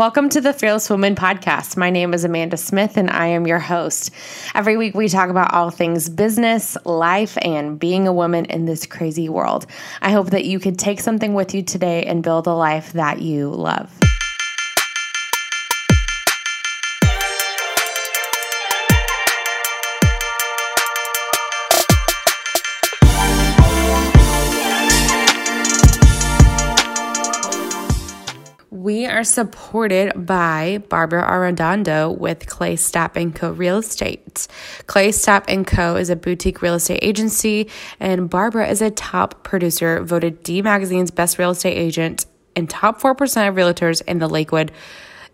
Welcome to the Fearless Woman podcast. My name is Amanda Smith and I am your host. Every week we talk about all things business, life, and being a woman in this crazy world. I hope that you can take something with you today and build a life that you love. Are supported by Barbara Arredondo with Clay Stapp & Co. Real Estate. Clay Stapp & Co. is a boutique real estate agency, and Barbara is a top producer, voted D Magazine's best real estate agent, and top 4% of realtors in the Lakewood,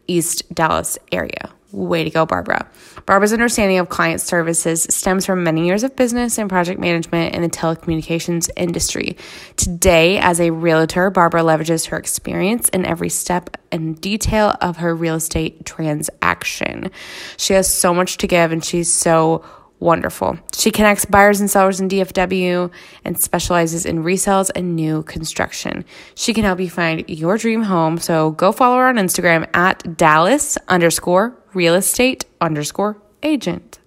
East Dallas area. Way to go, Barbara. Barbara's understanding of client services stems from many years of business and project management in the telecommunications industry. Today, as a realtor, Barbara leverages her experience in every step and detail of her real estate transaction. She has so much to give and she's so wonderful. She connects buyers and sellers in DFW and specializes in resales and new construction. She can help you find your dream home. So go follow her on Instagram at Dallas underscore real estate underscore agent.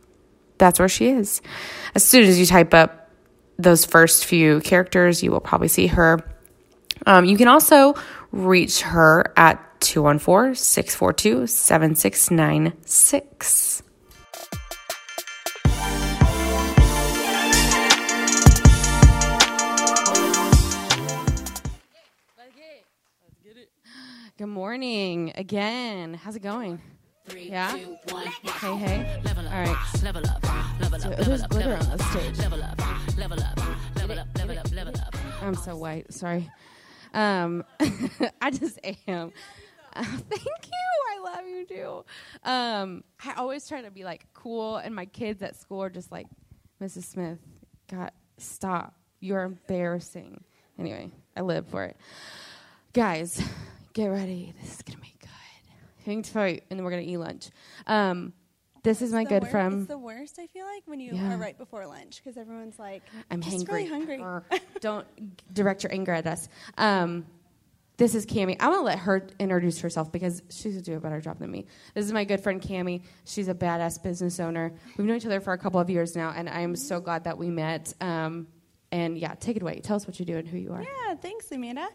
That's where she is. As soon as you type up those first few characters, you will probably see her. Um, you can also reach her at 214 642 7696. Good morning again. How's it going? Three, Yeah? two, one. Hey, hey. Level up. All right. Level up. Level up. Level up. Level up. Level up. Level up. Level up. Level up. Level up. I'm so white. Sorry. Um, I just am. Uh, thank you. I love you too. Um, I always try to be like cool, and my kids at school are just like, Mrs. Smith, God, stop. You're embarrassing. Anyway, I live for it. Guys, get ready. This is gonna be good. Going to fight, and then we're gonna eat lunch. Um, this is my good wor- friend. It's the worst. I feel like when you Yeah. are right before lunch because everyone's like, I'm just hangry. really hungry. Grr. Don't direct your anger at us. Um, this is Cammie. I'm gonna let her introduce herself because she's gonna do a better job than me. This is my good friend Cammie. She's a badass business owner. We've known each other for a couple of years now, and I am so glad that we met. Um, and yeah, take it away. Tell us what you do and who you are. Yeah, thanks, Amanda.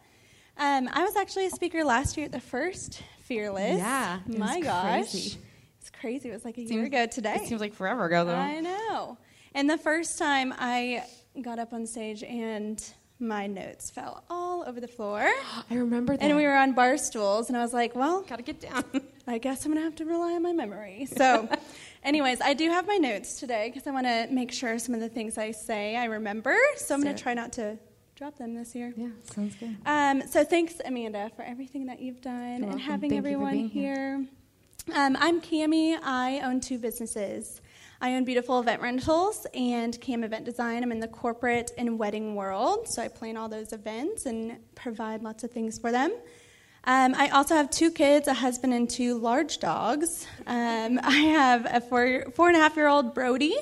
Um, I was actually a speaker last year at the first Fearless. Yeah, it my was gosh, crazy. it's crazy. It was like a year ago today. It seems like forever ago though. I know. And the first time I got up on stage and my notes fell all over the floor. I remember that. And we were on bar stools, and I was like, well, gotta get down. I guess I'm going to have to rely on my memory. So, anyways, I do have my notes today because I want to make sure some of the things I say I remember. So, I'm gonna try not to drop them this year. yeah, sounds good. Um, so, thanks, Amanda, for everything that you've done You're and welcome. having Thank everyone here. here. Um, I'm Cammie. I own two businesses. I own Beautiful Event Rentals and Cam Event Design. I'm in the corporate and wedding world, so I plan all those events and provide lots of things for them. Um, I also have two kids, a husband, and two large dogs. Um, I have a four, four and a half year old Brody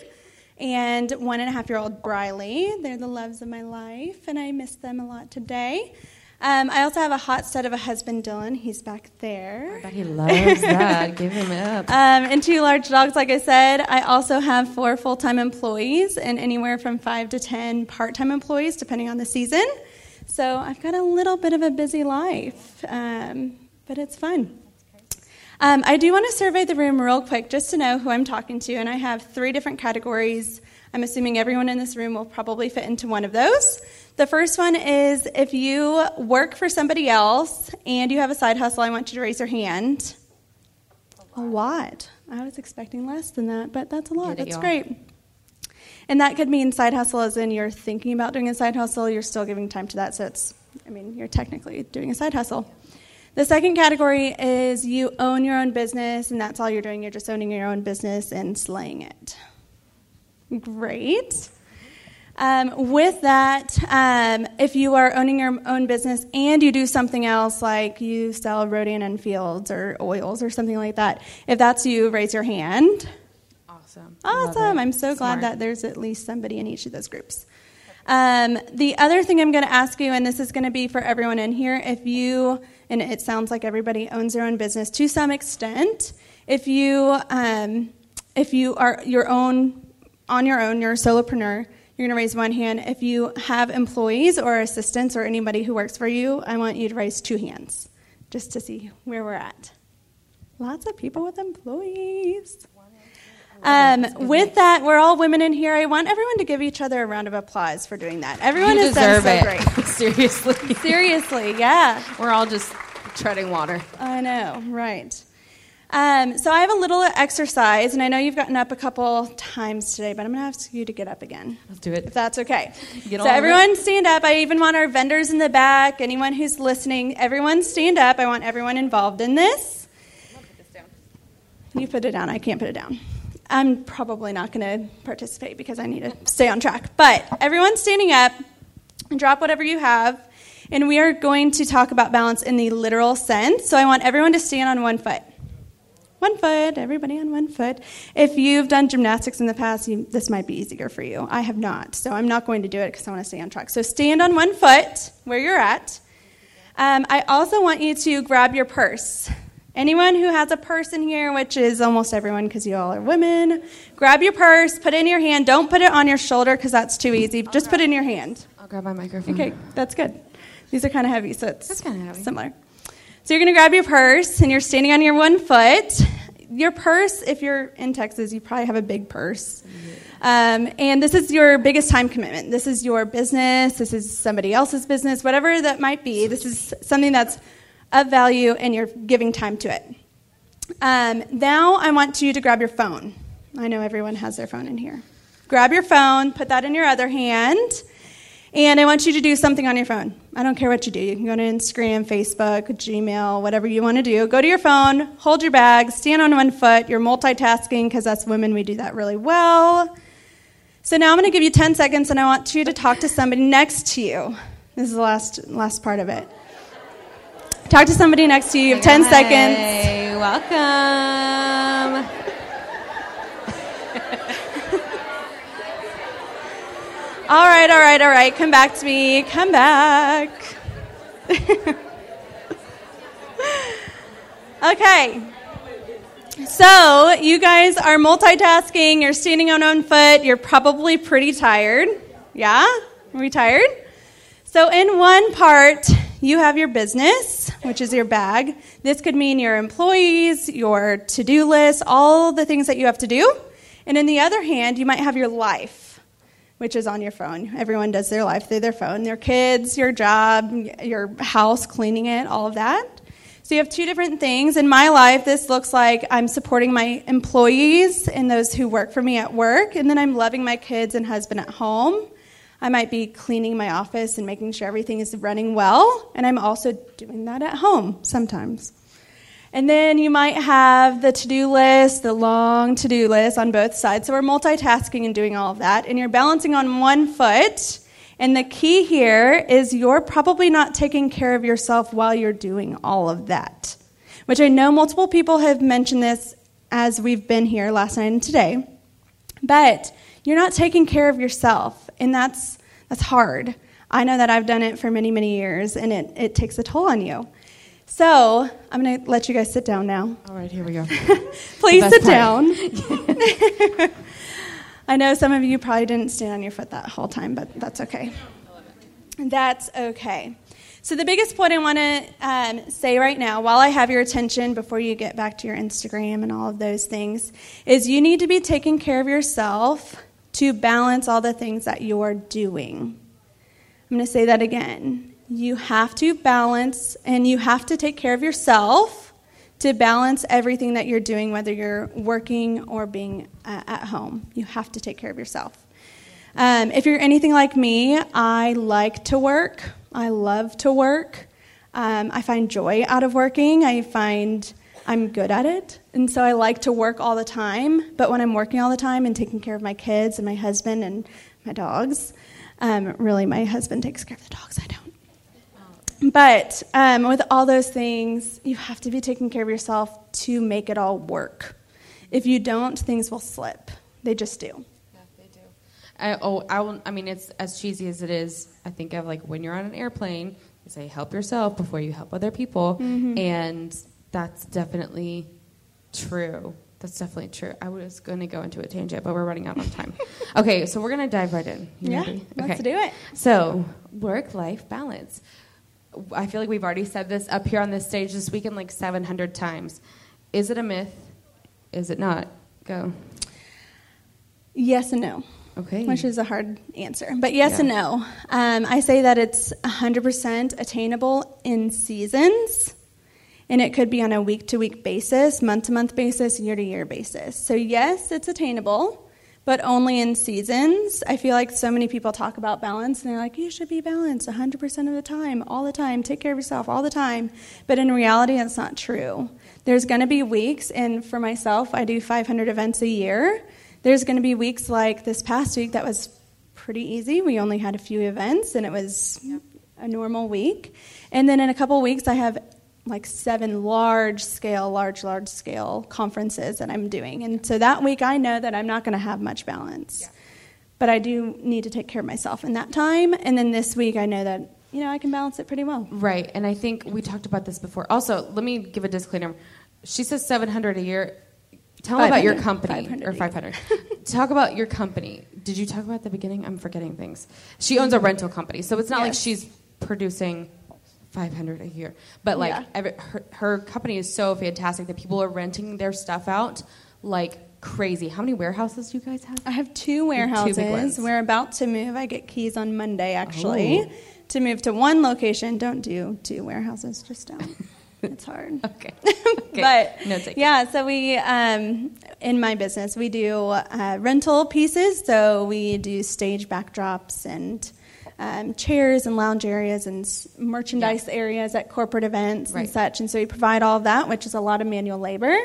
and one and a half year old Briley. They're the loves of my life, and I miss them a lot today. Um, I also have a hot stud of a husband, Dylan. He's back there. I bet he loves that. Give him up. Um, and two large dogs, like I said. I also have four full time employees and anywhere from five to ten part time employees, depending on the season. So I've got a little bit of a busy life, um, but it's fun. Um, I do want to survey the room real quick just to know who I'm talking to, and I have three different categories. I'm assuming everyone in this room will probably fit into one of those. The first one is if you work for somebody else and you have a side hustle, I want you to raise your hand. A lot. I was expecting less than that, but that's a lot. That's y'all. great. And that could mean side hustle as in you're thinking about doing a side hustle, you're still giving time to that, so it's, I mean, you're technically doing a side hustle. The second category is you own your own business, and that's all you're doing. You're just owning your own business and slaying it. Great. Um, with that, um, if you are owning your own business and you do something else, like you sell Rodan and Fields or oils or something like that, if that's you, raise your hand. Awesome. Awesome. I'm so glad that there's at least somebody in each of those groups. Um, the other thing I'm going to ask you, and this is going to be for everyone in here, if you, and it sounds like everybody owns their own business to some extent, if you, um, if you are your own, on your own, you're a solopreneur, you're going to raise one hand. If you have employees or assistants or anybody who works for you, I want you to raise two hands just to see where we're at. Lots of people with employees. Um, with that, we're all women in here. I want everyone to give each other a round of applause for doing that. Everyone you has done so it. great. Seriously. Seriously, yeah. We're all just treading water. I know, right. Um, so I have a little exercise, and I know you've gotten up a couple times today, but I'm going to ask you to get up again. Let's do it. If that's okay. Get so on it. everyone stand up. I even want our vendors in the back, anyone who's listening, everyone stand up. I want everyone involved in this. You put it down. I can't put it down. I'm probably not going to participate because I need to stay on track. But everyone standing up, drop whatever you have, and we are going to talk about balance in the literal sense. So I want everyone to stand on one foot. One foot, everybody on one foot. If you've done gymnastics in the past, you, this might be easier for you. I have not, so I'm not going to do it because I want to stay on track. So stand on one foot where you're at. Um, I also want you to grab your purse. Anyone who has a purse in here, which is almost everyone because you all are women, grab your purse, put it in your hand. Don't put it on your shoulder because that's too easy. Just put it in your hand. I'll grab my microphone. Okay, that's good. These are kind of heavy, so it's That's kinda heavy. similar. So you're going to grab your purse, and you're standing on your one foot. Your purse, if you're in Texas, you probably have a big purse. Um, and this is your biggest time commitment. This is your business. This is somebody else's business, whatever that might be. This is something that's of value, and you're giving time to it. Um, now I want you to grab your phone. I know everyone has their phone in here. Grab your phone, put that in your other hand, and I want you to do something on your phone. I don't care what you do. You can go to Instagram, Facebook, Gmail, whatever you want to do. Go to your phone, hold your bag, stand on one foot. You're multitasking because us women, we do that really well. So now I'm going to give you 10 seconds, and I want you to talk to somebody next to you. This is the last, last part of it. Talk to somebody next to you. You have 10 seconds. Hey, welcome. All right, all right, all right. Come back to me. Come back. okay. So, you guys are multitasking. You're standing on one foot. You're probably pretty tired. Yeah? Are we tired? So, in one part, you have your business, which is your bag. This could mean your employees, your to do list, all the things that you have to do. And in the other hand, you might have your life which is on your phone. Everyone does their life through their phone. Their kids, your job, your house, cleaning it, all of that. So you have two different things. In my life, this looks like I'm supporting my employees and those who work for me at work, and then I'm loving my kids and husband at home. I might be cleaning my office and making sure everything is running well, and I'm also doing that at home sometimes. And then you might have the to do list, the long to do list on both sides. So we're multitasking and doing all of that. And you're balancing on one foot. And the key here is you're probably not taking care of yourself while you're doing all of that. Which I know multiple people have mentioned this as we've been here last night and today. But you're not taking care of yourself. And that's, that's hard. I know that I've done it for many, many years, and it, it takes a toll on you. So I'm going to let you guys sit down now. All right, here we go. Please sit part. down. I know some of you probably didn't stand on your foot that whole time, but that's okay. That's okay. So, the biggest point I want to um, say right now, while I have your attention before you get back to your Instagram and all of those things, is you need to be taking care of yourself to balance all the things that you're doing. I'm going to say that again. You have to balance and you have to take care of yourself to balance everything that you're doing, whether you're working or being uh, at home. You have to take care of yourself. Um, if you're anything like me, I like to work. I love to work. Um, I find joy out of working. I find I'm good at it. And so I like to work all the time. But when I'm working all the time and taking care of my kids and my husband and my dogs, um, really, my husband takes care of the dogs. I don't. But um, with all those things, you have to be taking care of yourself to make it all work. If you don't, things will slip. They just do. Yeah, they do. I, oh, I, will, I mean, it's as cheesy as it is. I think of like when you're on an airplane, you say help yourself before you help other people, Mm-hmm. and that's definitely true. That's definitely true. I was going to go into a tangent, but we're running out of time. okay, so we're going to dive right in. You Yeah, ready? let's do it. So, work-life balance. I feel like we've already said this up here on this stage this weekend like 700 times. Is it a myth? Is it not? Go. Yes and no. Okay. which is a hard answer. But yes Yeah. and no. Um, I say that it's 100% attainable in seasons, and it could be on a week to week basis, month to month basis, year to year basis. So, yes, it's attainable, but only in seasons. I feel like so many people talk about balance, and they're like, you should be balanced 100% of the time, all the time, take care of yourself all the time. But in reality, that's not true. There's going to be weeks, and for myself, I do 500 events a year. There's going to be weeks like this past week that was pretty easy. We only had a few events and it was a normal week. And then in a couple weeks, I have like seven large scale, large, large scale conferences that I'm doing. And so that week, I know that I'm not going to have much balance. But I do need to take care of myself in that time. And then this week, I know that, you know, I can balance it pretty well. Right, and I think we talked about this before. Also, let me give a disclaimer. She says 700 a year. Tell me about your company 500 or 500. talk about your company. Did you talk about the beginning? I'm forgetting things. She owns a rental company, so it's not like she's producing 500 a year. But like Yeah. every, her, her company is so fantastic that people are renting their stuff out like crazy. How many warehouses do you guys have? I have two You have two warehouses. We're about to move. I get keys on Monday, actually, Oh. to move to one location. Don't do two warehouses, just don't. it's hard. Okay. Okay. but No, yeah, so we um, in my business we do uh, rental pieces. So we do stage backdrops and um, chairs and lounge areas and s- merchandise areas at corporate events Right. and such. And so we provide all of that, which is a lot of manual labor.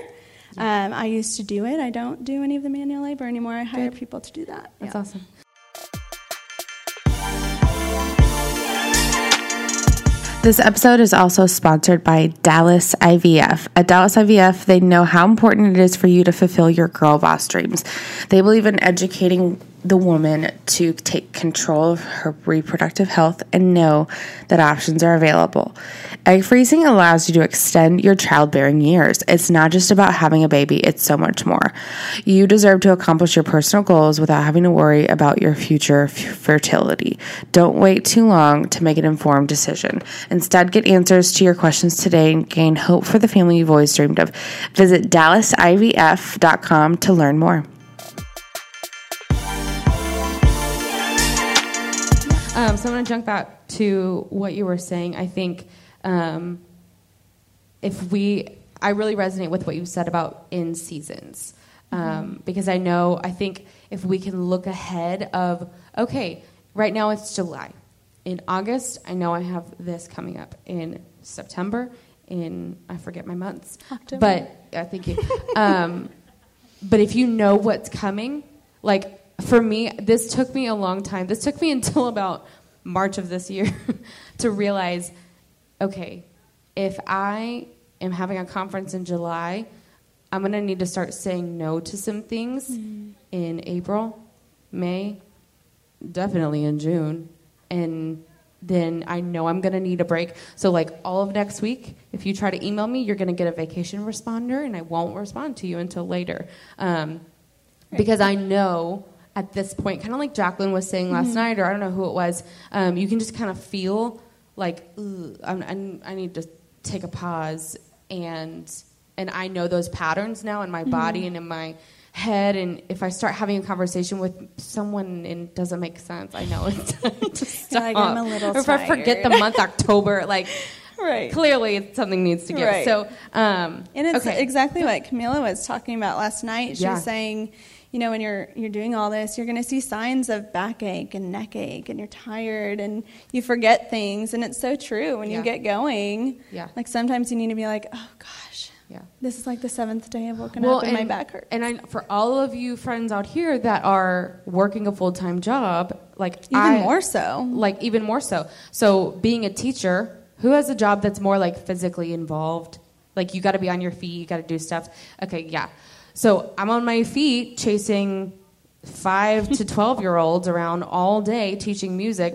Um, I used to do it. I don't do any of the manual labor anymore. I hire Good. people to do that. That's Yeah. awesome. This episode is also sponsored by Dallas IVF. At Dallas IVF, they know how important it is for you to fulfill your girl boss dreams. They believe in educating the woman to take control of her reproductive health and know that options are available. Egg freezing allows you to extend your childbearing years. It's not just about having a baby, it's so much more. You deserve to accomplish your personal goals without having to worry about your future f- fertility. Don't wait too long to make an informed decision. Instead, get answers to your questions today and gain hope for the family you've always dreamed of. Visit dallasivf.com to learn more. Um, so I'm going to jump back to what you were saying. I think um, if we, I really resonate with what you said about in seasons. Um, because I know, I think if we can look ahead of, okay, right now it's July. In August, I know I have this coming up. In September, in, I forget my months. October. But, I think you. Um, but if you know what's coming, like for me, this took me a long time. This took me until about March of this year to realize okay, if I am having a conference in July, I'm going to need to start saying no to some things in April, May, definitely in June. And then I know I'm going to need a break. So, like all of next week, if you try to email me, you're going to get a vacation responder, and I won't respond to you until later. Um, because I know at this point, kind of like Jacqueline was saying last night, or I don't know who it was, um, you can just kind of feel like, I'm, I'm, I need to take a pause, and and I know those patterns now in my body and in my head, and if I start having a conversation with someone and it doesn't make sense, I know it's time to stop. like, "I'm a little or if I forget the month October, like Right. clearly something needs to give. Right. So, um, And it's okay. exactly what Camila was talking about last night. She Yeah. was saying, you know, when you're you're doing all this, you're going to see signs of backache and neck ache, and you're tired, and you forget things, and it's so true. When Yeah. you get going, Yeah. like sometimes you need to be like, oh gosh, Yeah. this is like the seventh day I've woken up and, my back hurts. And I, for all of you friends out here that are working a full time job, like Even I- more so. like even more so. So being a teacher, who has a job that's more like physically involved? Like you got to be on your feet, you got to do stuff. Okay, yeah. So I'm on my feet chasing five to 12 year olds around all day teaching music.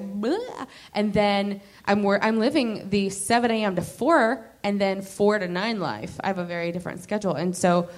And then I'm, wor- I'm living the 7 a.m. to 4 and then 4 to 9 life. I have a very different schedule. And so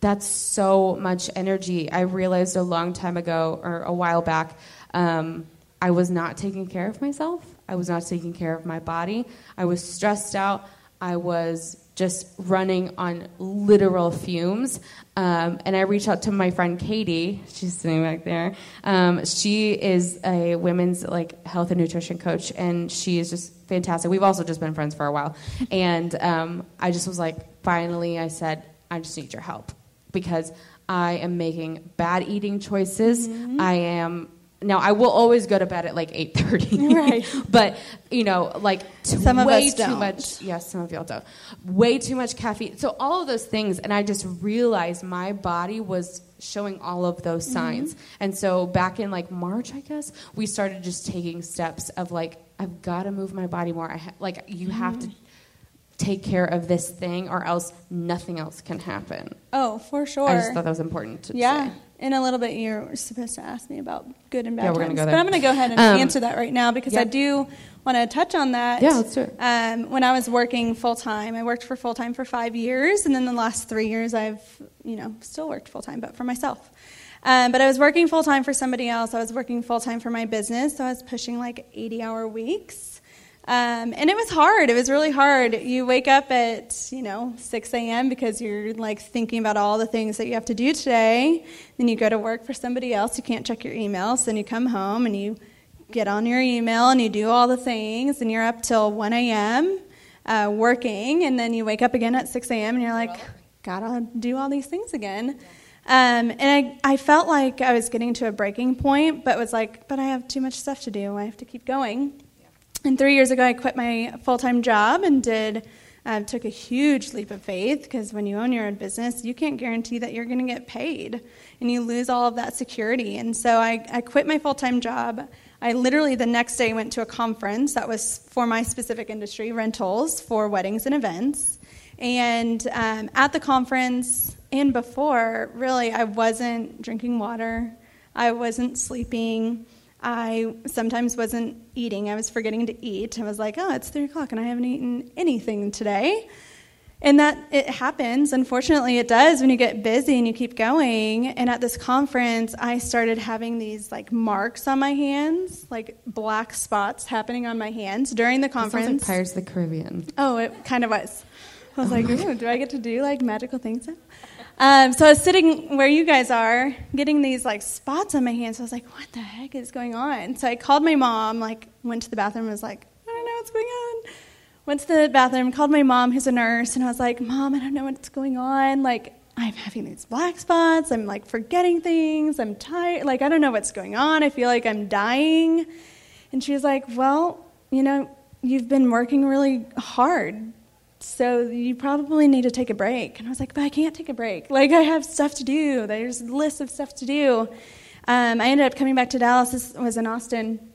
that's so much energy. I realized a long time ago or a while back, um, I was not taking care of myself. I was not taking care of my body. I was stressed out. I was just running on literal fumes. Um, and I reached out to my friend Katie. She's sitting back there. Um, she is a women's like health and nutrition coach, and she is just fantastic. We've also just been friends for a while, and um, I just was like, finally, I said, I just need your help because I am making bad eating choices. I am now I will always go to bed at like eight thirty, Right. but you know, like t- Some of way us too don't. much. Yes, some of y'all don't. Way too much caffeine. So all of those things, and I just realized my body was showing all of those Mm-hmm. signs. And so back in like March, I guess we started just taking steps of like I've got to move my body more. I ha- like you have Mm-hmm. to take care of this thing, or else nothing else can happen. Oh, for sure. I just thought that was important to yeah. say. In a little bit, you're supposed to ask me about good and bad Yeah, we're times. go but. I'm going to go ahead and Um, answer that right now because I do want to touch on that. Yeah, let's do it. Um, when I was working full time, I worked for full time for five years, and then the last three years, I've you know still worked full time, but for myself. Um, but I was working full time for somebody else. I was working full time for my business, so I was pushing like 80 hour weeks. Um, and it was hard. It was really hard. You wake up at, you know, 6 a.m. because you're like thinking about all the things that you have to do today. Then you go to work for somebody else. You can't check your emails. Then you come home and you get on your email and you do all the things. And you're up till 1 a.m. Uh, working. And then you wake up again at 6 a.m. and you're like, gotta do all these things again. Um, and I, I felt like I was getting to a breaking point, but was like, but I have too much stuff to do. I have to keep going. And three years ago, I quit my full time job and did uh, took a huge leap of faith because when you own your own business, you can't guarantee that you're going to get paid, and you lose all of that security. And so I, I quit my full time job. I literally the next day went to a conference that was for my specific industry, rentals for weddings and events. And um, at the conference and before, really, I wasn't drinking water. I wasn't sleeping. I sometimes wasn't eating. I was forgetting to eat. I was like, oh, it's three o'clock and I haven't eaten anything today. And that it happens. Unfortunately, it does when you get busy and you keep going. And at this conference, I started having these like marks on my hands, like black spots happening on my hands during the sounds conference. like Pirates of the Caribbean. Oh, it kind of was. I was oh like, Ooh, do I get to do like magical things now? Um, so I was sitting where you guys are, getting these like spots on my hands. So I was like, what the heck is going on? So I called my mom, like went to the bathroom and was like, I don't know what's going on. Went to the bathroom, called my mom, who's a nurse, and I was like, Mom, I don't know what's going on. Like, I'm having these black spots. I'm like forgetting things. I'm tired. Like, I don't know what's going on. I feel like I'm dying. And she was like, Well, you know, you've been working really hard. So you probably need to take a break. And I was like, But I can't take a break. Like, I have stuff to do. There's a list of stuff to do. Um, I ended up coming back to Dallas. This was in Austin.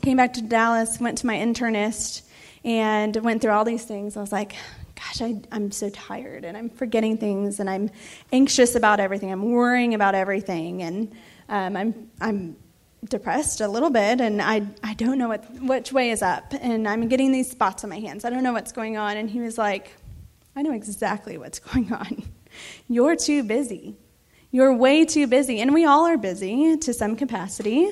Came back to Dallas, went to my internist, and went through all these things. I was like, gosh, I, I'm so tired and I'm forgetting things and I'm anxious about everything. I'm worrying about everything and um, I'm, I'm depressed a little bit and I, I don't know what, which way is up. And I'm getting these spots on my hands. I don't know what's going on. And he was like, I know exactly what's going on. You're too busy. You're way too busy. And we all are busy to some capacity.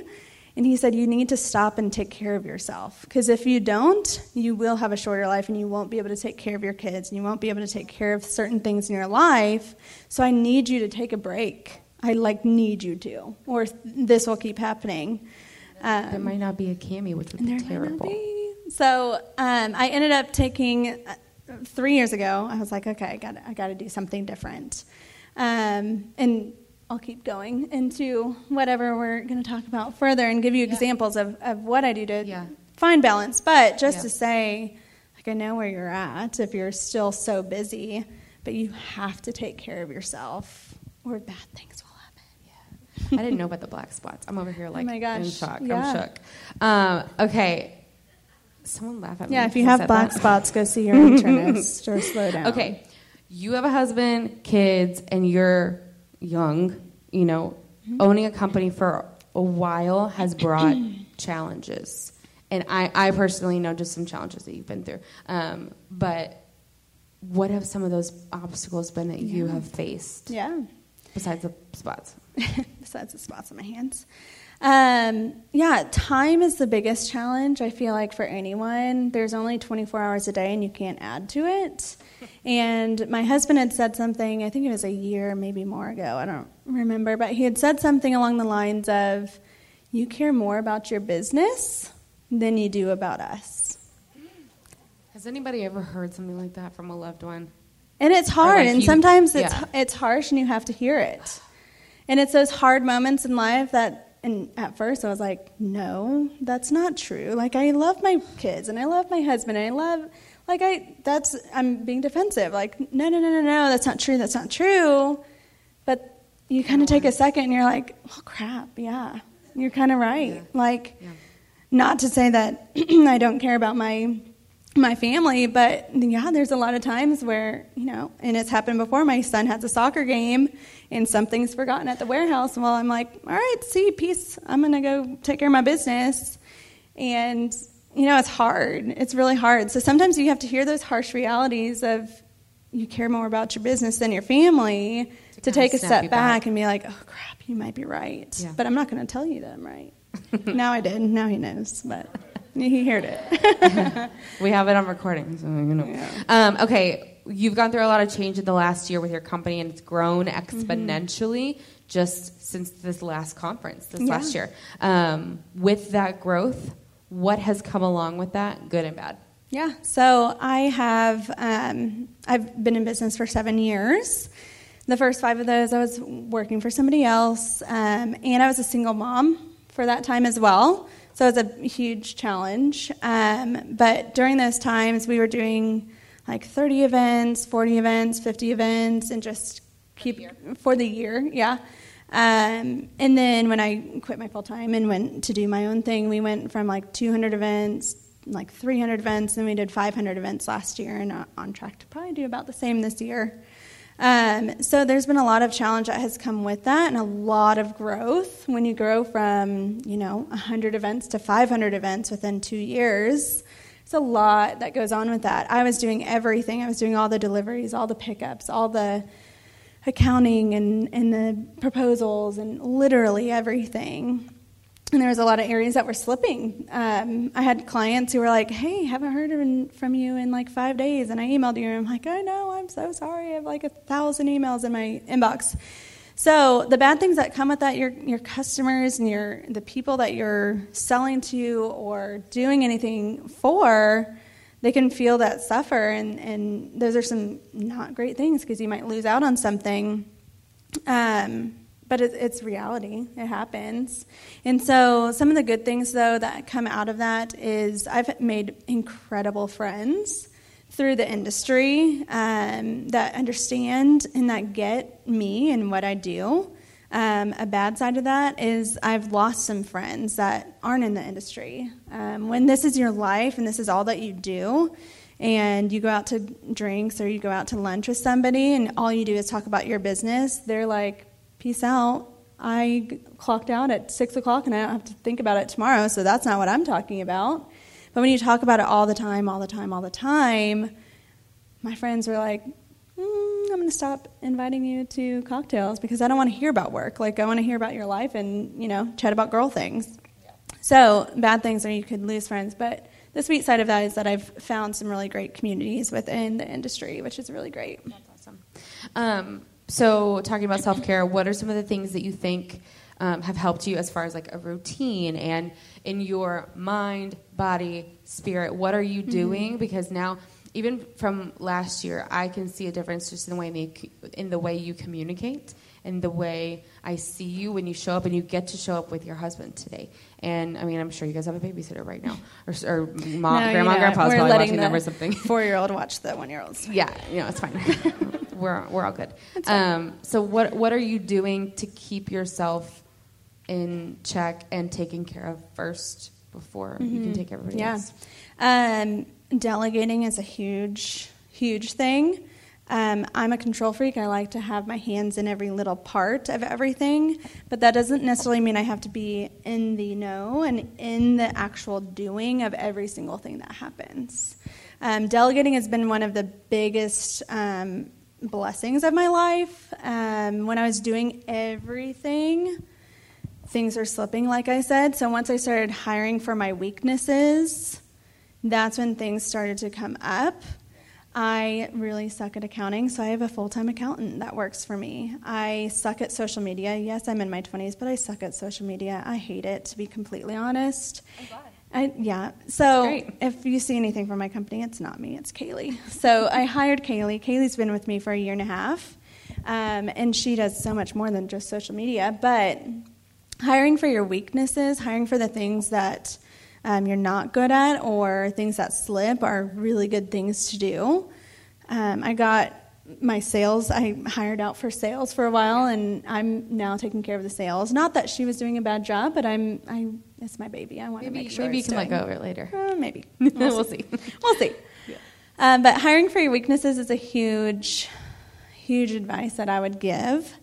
And he said, You need to stop and take care of yourself. Because if you don't, you will have a shorter life and you won't be able to take care of your kids and you won't be able to take care of certain things in your life. So I need you to take a break. I like need you to, or this will keep happening. Um, There might not be a Cammie, which would be there might not terrible. be. So um, I ended up taking uh, three years ago. I was like, okay, I got I got to do something different, um, and I'll keep going into whatever we're going to talk about further and give you examples of, of what I do to Yeah. find balance. But just Yeah. to say, like I know where you're at if you're still so busy, but you have to take care of yourself, or bad things will happen. I didn't know about the black spots. I'm over here like Oh my gosh, in shock. yeah. I'm shook. Um, okay. Someone laugh at me. Yeah, if you have black that. spots, go see your internist or slow down. Okay. You have a husband, kids, and you're young, you know, owning a company for a while has brought challenges. And I, I personally know just some challenges that you've been through. Um, but what have some of those obstacles been that you have faced Yeah. Besides the spots? besides the spots on my hands. Um, yeah, time is the biggest challenge, I feel like, for anyone. There's only 24 hours a day, and you can't add to it. And my husband had said something, I think it was a year, maybe more ago, I don't remember, but he had said something along the lines of, You care more about your business than you do about us. Has anybody ever heard something like that from a loved one? And it's hard, like and you- sometimes it's yeah. it's harsh, and you have to hear it. And it's those hard moments in life that, and at first I was like, no, that's not true. Like I love my kids, and I love my husband, and I love, like I, that's I'm being defensive. Like no, no, no, no, no, that's not true. That's not true. But you kind of take a second, and you're like, oh crap, yeah, you're kind of right. Like, Yeah. not to say that I don't care about my my family, but yeah, there's a lot of times where, you know, and it's happened before. My son has a soccer game and something's forgotten at the warehouse. Well, I'm like, all right, see, peace. I'm going to go take care of my business. And, you know, it's hard. It's really hard. So sometimes you have to hear those harsh realities of you care more about your business than your family to, kinda take a step back back. and be like, oh, crap, you might be right. Yeah. But I'm not going to tell you that I'm right. now I did. Now he knows. But he heard it. We have it on recording, so you know. Yeah. Um, okay, you've gone through a lot of change in the last year with your company, and it's grown exponentially just since this last conference, this Yeah. last year. Um, with that growth, what has come along with that, good and bad? Yeah, so I have um, I've been in business for seven years. The first five of those, I was working for somebody else, um, and I was a single mom for that time as well. So it was a huge challenge. Um, but during those times, we were doing like 30 events, 40 events, 50 events, and just keep for the year, yeah. Um, and then when I quit my full time and went to do my own thing, we went from like 200 events, like 300 events, and we did 500 events last year, and uh, on track to probably do about the same this year. Um, so there's been a lot of challenge that has come with that, and a lot of growth. When you grow from you know 100 events to 500 events within two years, it's a lot that goes on with that. I was doing everything. I was doing all the deliveries, all the pickups, all the accounting and, and the proposals and literally everything. And there was a lot of areas that were slipping. Um, I had clients who were like, "Hey, haven't heard from you in like five days," and I emailed you. And I'm like, "I know, I'm so sorry. I have like a thousand emails in my inbox." So the bad things that come with that, your your customers and your the people that you're selling to or doing anything for, they can feel that suffer, and and those are some not great things because you might lose out on something. Um, but it, it's reality. It happens. And so, some of the good things, though, that come out of that is I've made incredible friends through the industry um, that understand and that get me and what I do. Um, a bad side of that is I've lost some friends that aren't in the industry. Um, when this is your life and this is all that you do, and you go out to drinks or you go out to lunch with somebody and all you do is talk about your business, they're like, peace out. I clocked out at six o'clock and I don't have to think about it tomorrow, so that's not what I'm talking about. But when you talk about it all the time, all the time, all the time, my friends were like, mm, I'm going to stop inviting you to cocktails because I don't want to hear about work. Like, I want to hear about your life and, you know, chat about girl things. So, bad things are you could lose friends. But the sweet side of that is that I've found some really great communities within the industry, which is really great. That's awesome. Um, so, talking about self care, what are some of the things that you think um, have helped you as far as like a routine and in your mind, body, spirit? What are you doing? Because now, even from last year, I can see a difference just in the way me- in the way you communicate and the way I see you when you show up and you get to show up with your husband today. And I mean, I'm sure you guys have a babysitter right now, or, or mom, No, you grandma, know, grandpa's probably letting watching them or something. Four-year-old watch the one-year-olds. Yeah, you know, it's fine. we're we're all good. Um, so what what are you doing to keep yourself in check and taken care of first before you can take everybody Yeah. else? Um, delegating is a huge, huge thing. Um, I'm a control freak. I like to have my hands in every little part of everything, but that doesn't necessarily mean I have to be in the know and in the actual doing of every single thing that happens. Um, delegating has been one of the biggest um, blessings of my life. Um, when I was doing everything, things are slipping, like I said. So once I started hiring for my weaknesses, that's when things started to come up. I really suck at accounting, so I have a full time accountant that works for me. I suck at social media. Yes, I'm in my 20s, but I suck at social media. I hate it, to be completely honest. I, yeah, so if you see anything from my company, it's not me, it's Kaylee. So I hired Kaylee. Kaylee's been with me for a year and a half, um, and she does so much more than just social media. But hiring for your weaknesses, hiring for the things that um, you're not good at or things that slip are really good things to do. Um, I got my sales, I hired out for sales for a while, and I'm now taking care of the sales. Not that she was doing a bad job, but I'm, I, it's my baby. I want to make sure maybe you can let go of it later. uh, maybe. We'll see. We'll see. Um, but hiring for your weaknesses is a huge, huge advice that I would give.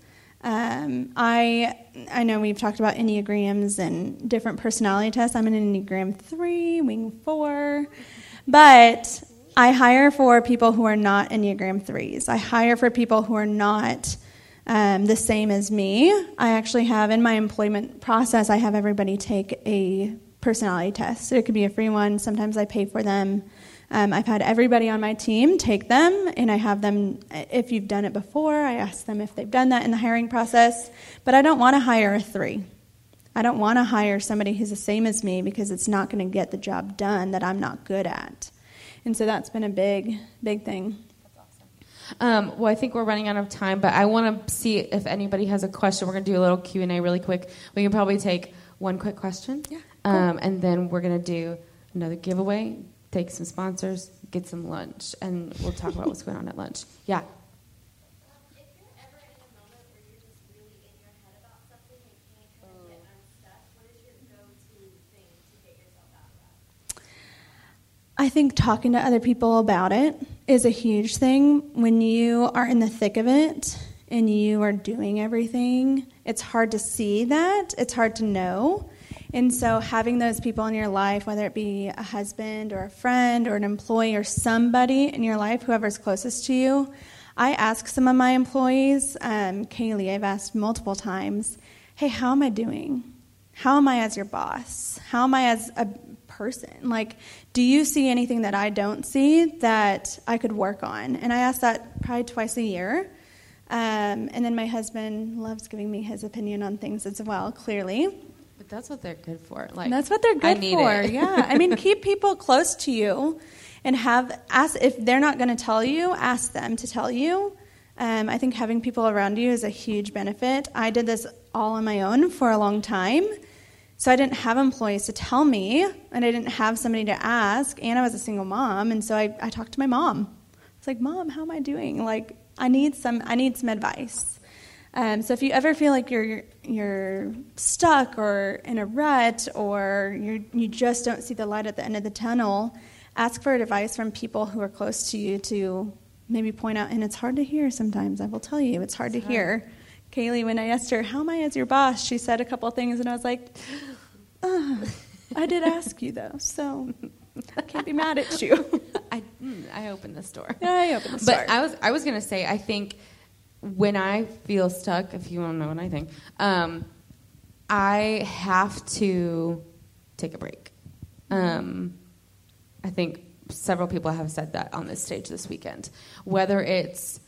Um, I I know we've talked about enneagrams and different personality tests. I'm an enneagram three, wing four, but I hire for people who are not enneagram threes. I hire for people who are not um, the same as me. I actually have in my employment process, I have everybody take a personality test. It could be a free one. Sometimes I pay for them. Um, I've had everybody on my team take them, and I have them, if you've done it before, I ask them if they've done that in the hiring process. But I don't want to hire a three. I don't want to hire somebody who's the same as me because it's not going to get the job done that I'm not good at. And so that's been a big, big thing. Um, well, I think we're running out of time, but I want to see if anybody has a question. We're going to do a little Q and A really quick. We can probably take one quick question, Yeah, um, and then we're going to do another giveaway, take some sponsors, get some lunch, and we'll talk about what's going on at lunch. Yeah. If you're ever in a moment where you're just really in your head about something and can't kind of get unstuck, what is your go-to thing to get yourself out of that? I think talking to other people about it is a huge thing. When you are in the thick of it and you are doing everything, it's hard to see that, it's hard to know. And so, having those people in your life, whether it be a husband or a friend or an employee or somebody in your life, whoever's closest to you, I ask some of my employees, um, Kaylee, I've asked multiple times, hey, how am I doing? How am I as your boss? How am I as a person? Like, do you see anything that I don't see that I could work on? And I ask that probably twice a year. Um, and then my husband loves giving me his opinion on things as well, clearly. But that's what they're good for. Like that's what they're I good need for. it. yeah. I mean, keep people close to you and have ask if they're not going to tell you, ask them to tell you. Um, I think having people around you is a huge benefit. I did this all on my own for a long time. So I didn't have employees to tell me, and I didn't have somebody to ask, and I was a single mom, and so I, I talked to my mom. It's like, "Mom, how am I doing? Like, I need some, I need some advice." Um, so if you ever feel like you're you're stuck or in a rut or you you just don't see the light at the end of the tunnel, ask for advice from people who are close to you to maybe point out. And it's hard to hear sometimes. I will tell you, it's hard to hear. Kaylee, when I asked her, "How am I as your boss?" she said a couple things, and I was like, "Ugh, "I did ask you though, so I can't be mad at you." I, mm, I opened this door. I opened the But door. I was I was gonna say I think when I feel stuck, if you want to know what I think, um, I have to take a break. Um, I think several people have said that on this stage this weekend. Whether it's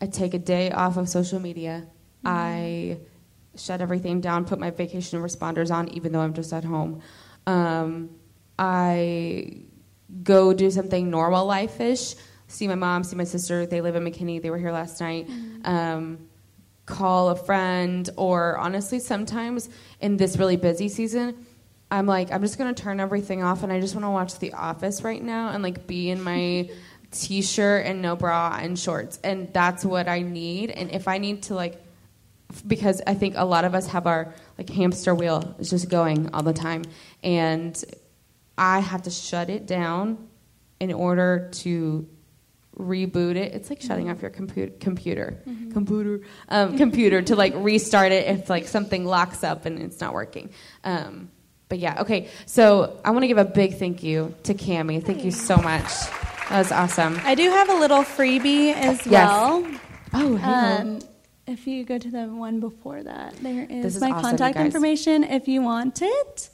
I take a day off of social media, I shut everything down, put my vacation responders on, even though I'm just at home. Um, I go do something normal life ish. See my mom, see my sister. They live in McKinney. They were here last night. Um, call a friend, or honestly, sometimes in this really busy season, I'm like, I'm just gonna turn everything off, and I just want to watch The Office right now, and like be in my t-shirt and no bra and shorts, and that's what I need. And if I need to like because I think a lot of us have our like hamster wheel is just going all the time, and I have to shut it down in order to reboot it. It's like shutting off your compu- computer, computer, um, computer to like restart it if like something locks up and it's not working. Um, but yeah, okay. So I want to give a big thank you to Cammie. Thank you so much. That was awesome. I do have a little freebie as Yes. well. Oh. Um, if you go to the one before that, there is, is my awesome, contact information if you want it.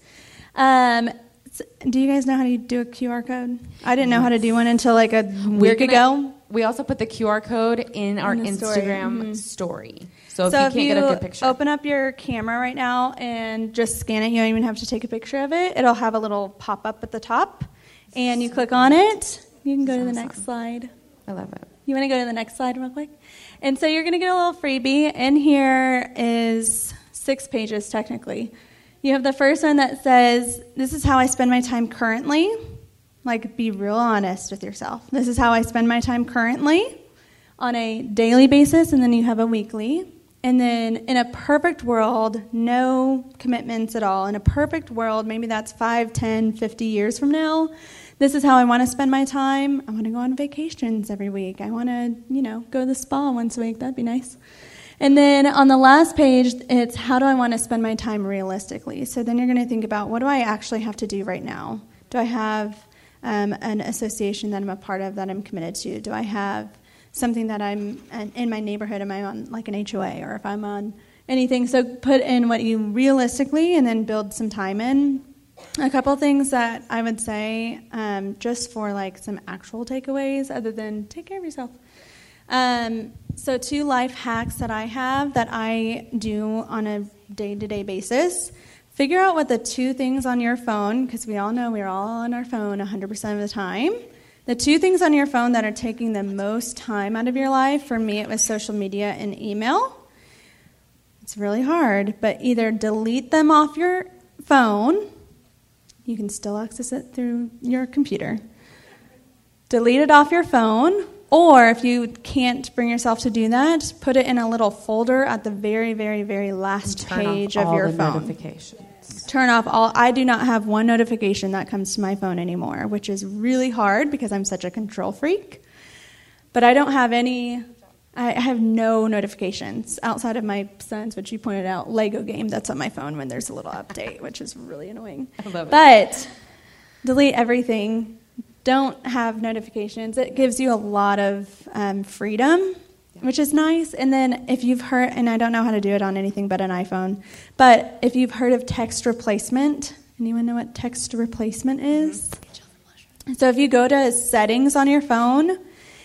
Um, s- do you guys know how to do a QR code? I didn't know how to do one until like a We're week gonna- ago. We also put the QR code in our In story. Instagram Mhm. story. So if so you if can't you get a good picture, open up your camera right now and just scan it, you don't even have to take a picture of it. It'll have a little pop up at the top, and you click on it. You can go to the next slide. I love it. You want to go to the next slide real quick? And so you're going to get a little freebie. In here is six pages technically. You have the first one that says, This is how I spend my time currently. Like, be real honest with yourself. This is how I spend my time currently on a daily basis, and then you have a weekly. And then in a perfect world, no commitments at all. In a perfect world, maybe that's 5, 10, 50 years from now, this is how I want to spend my time. I want to go on vacations every week. I want to, you know, go to the spa once a week. That'd be nice. And then on the last page, it's how do I want to spend my time realistically? So then you're going to think about what do I actually have to do right now? Do I have um, an association that I'm a part of that I'm committed to? Do I have something that I'm in my neighborhood? Am I on like an HOA or if I'm on anything? So put in what you realistically and then build some time in. A couple things that I would say um, just for like some actual takeaways other than take care of yourself. Um, so, two life hacks that I have that I do on a day to day basis. Figure out what the two things on your phone, because we all know we're all on our phone 100% of the time. The two things on your phone that are taking the most time out of your life, for me, it was social media and email. It's really hard, but either delete them off your phone, you can still access it through your computer delete it off your phone, or if you can't bring yourself to do that, put it in a little folder at the very, very, very last page of your phone. notifications. Turn off all. I do not have one notification that comes to my phone anymore, which is really hard because I'm such a control freak. But I don't have any. I have no notifications outside of my son's, which you pointed out, Lego game that's on my phone when there's a little update, which is really annoying. I love it. But delete everything. Don't have notifications. It gives you a lot of um, freedom, which is nice. And then if you've heard, and I don't know how to do it on anything but an iPhone, but if you've heard of text replacement, anyone know what text replacement is? So if you go to settings on your phone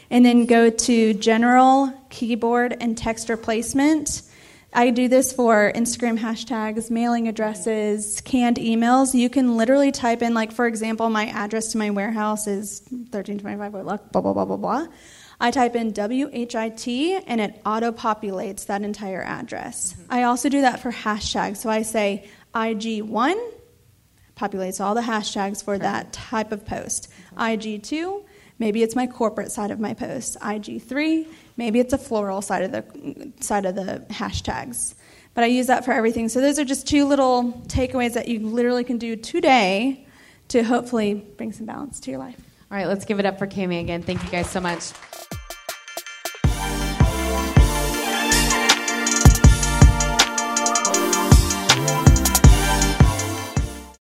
and then go to general keyboard and text replacement, I do this for Instagram hashtags, mailing addresses, canned emails. You can literally type in, like, for example, my address to my warehouse is 1325 Whitlock, blah, blah, blah, blah, blah. I type in WHIT and it auto populates that entire address. Mm-hmm. I also do that for hashtags. So I say IG1, populates all the hashtags for that type of post. IG2, maybe it's my corporate side of my post. IG3, maybe it's a floral side of the side of the hashtags. But I use that for everything. So those are just two little takeaways that you literally can do today to hopefully bring some balance to your life. All right, let's give it up for Cammie again. Thank you guys so much.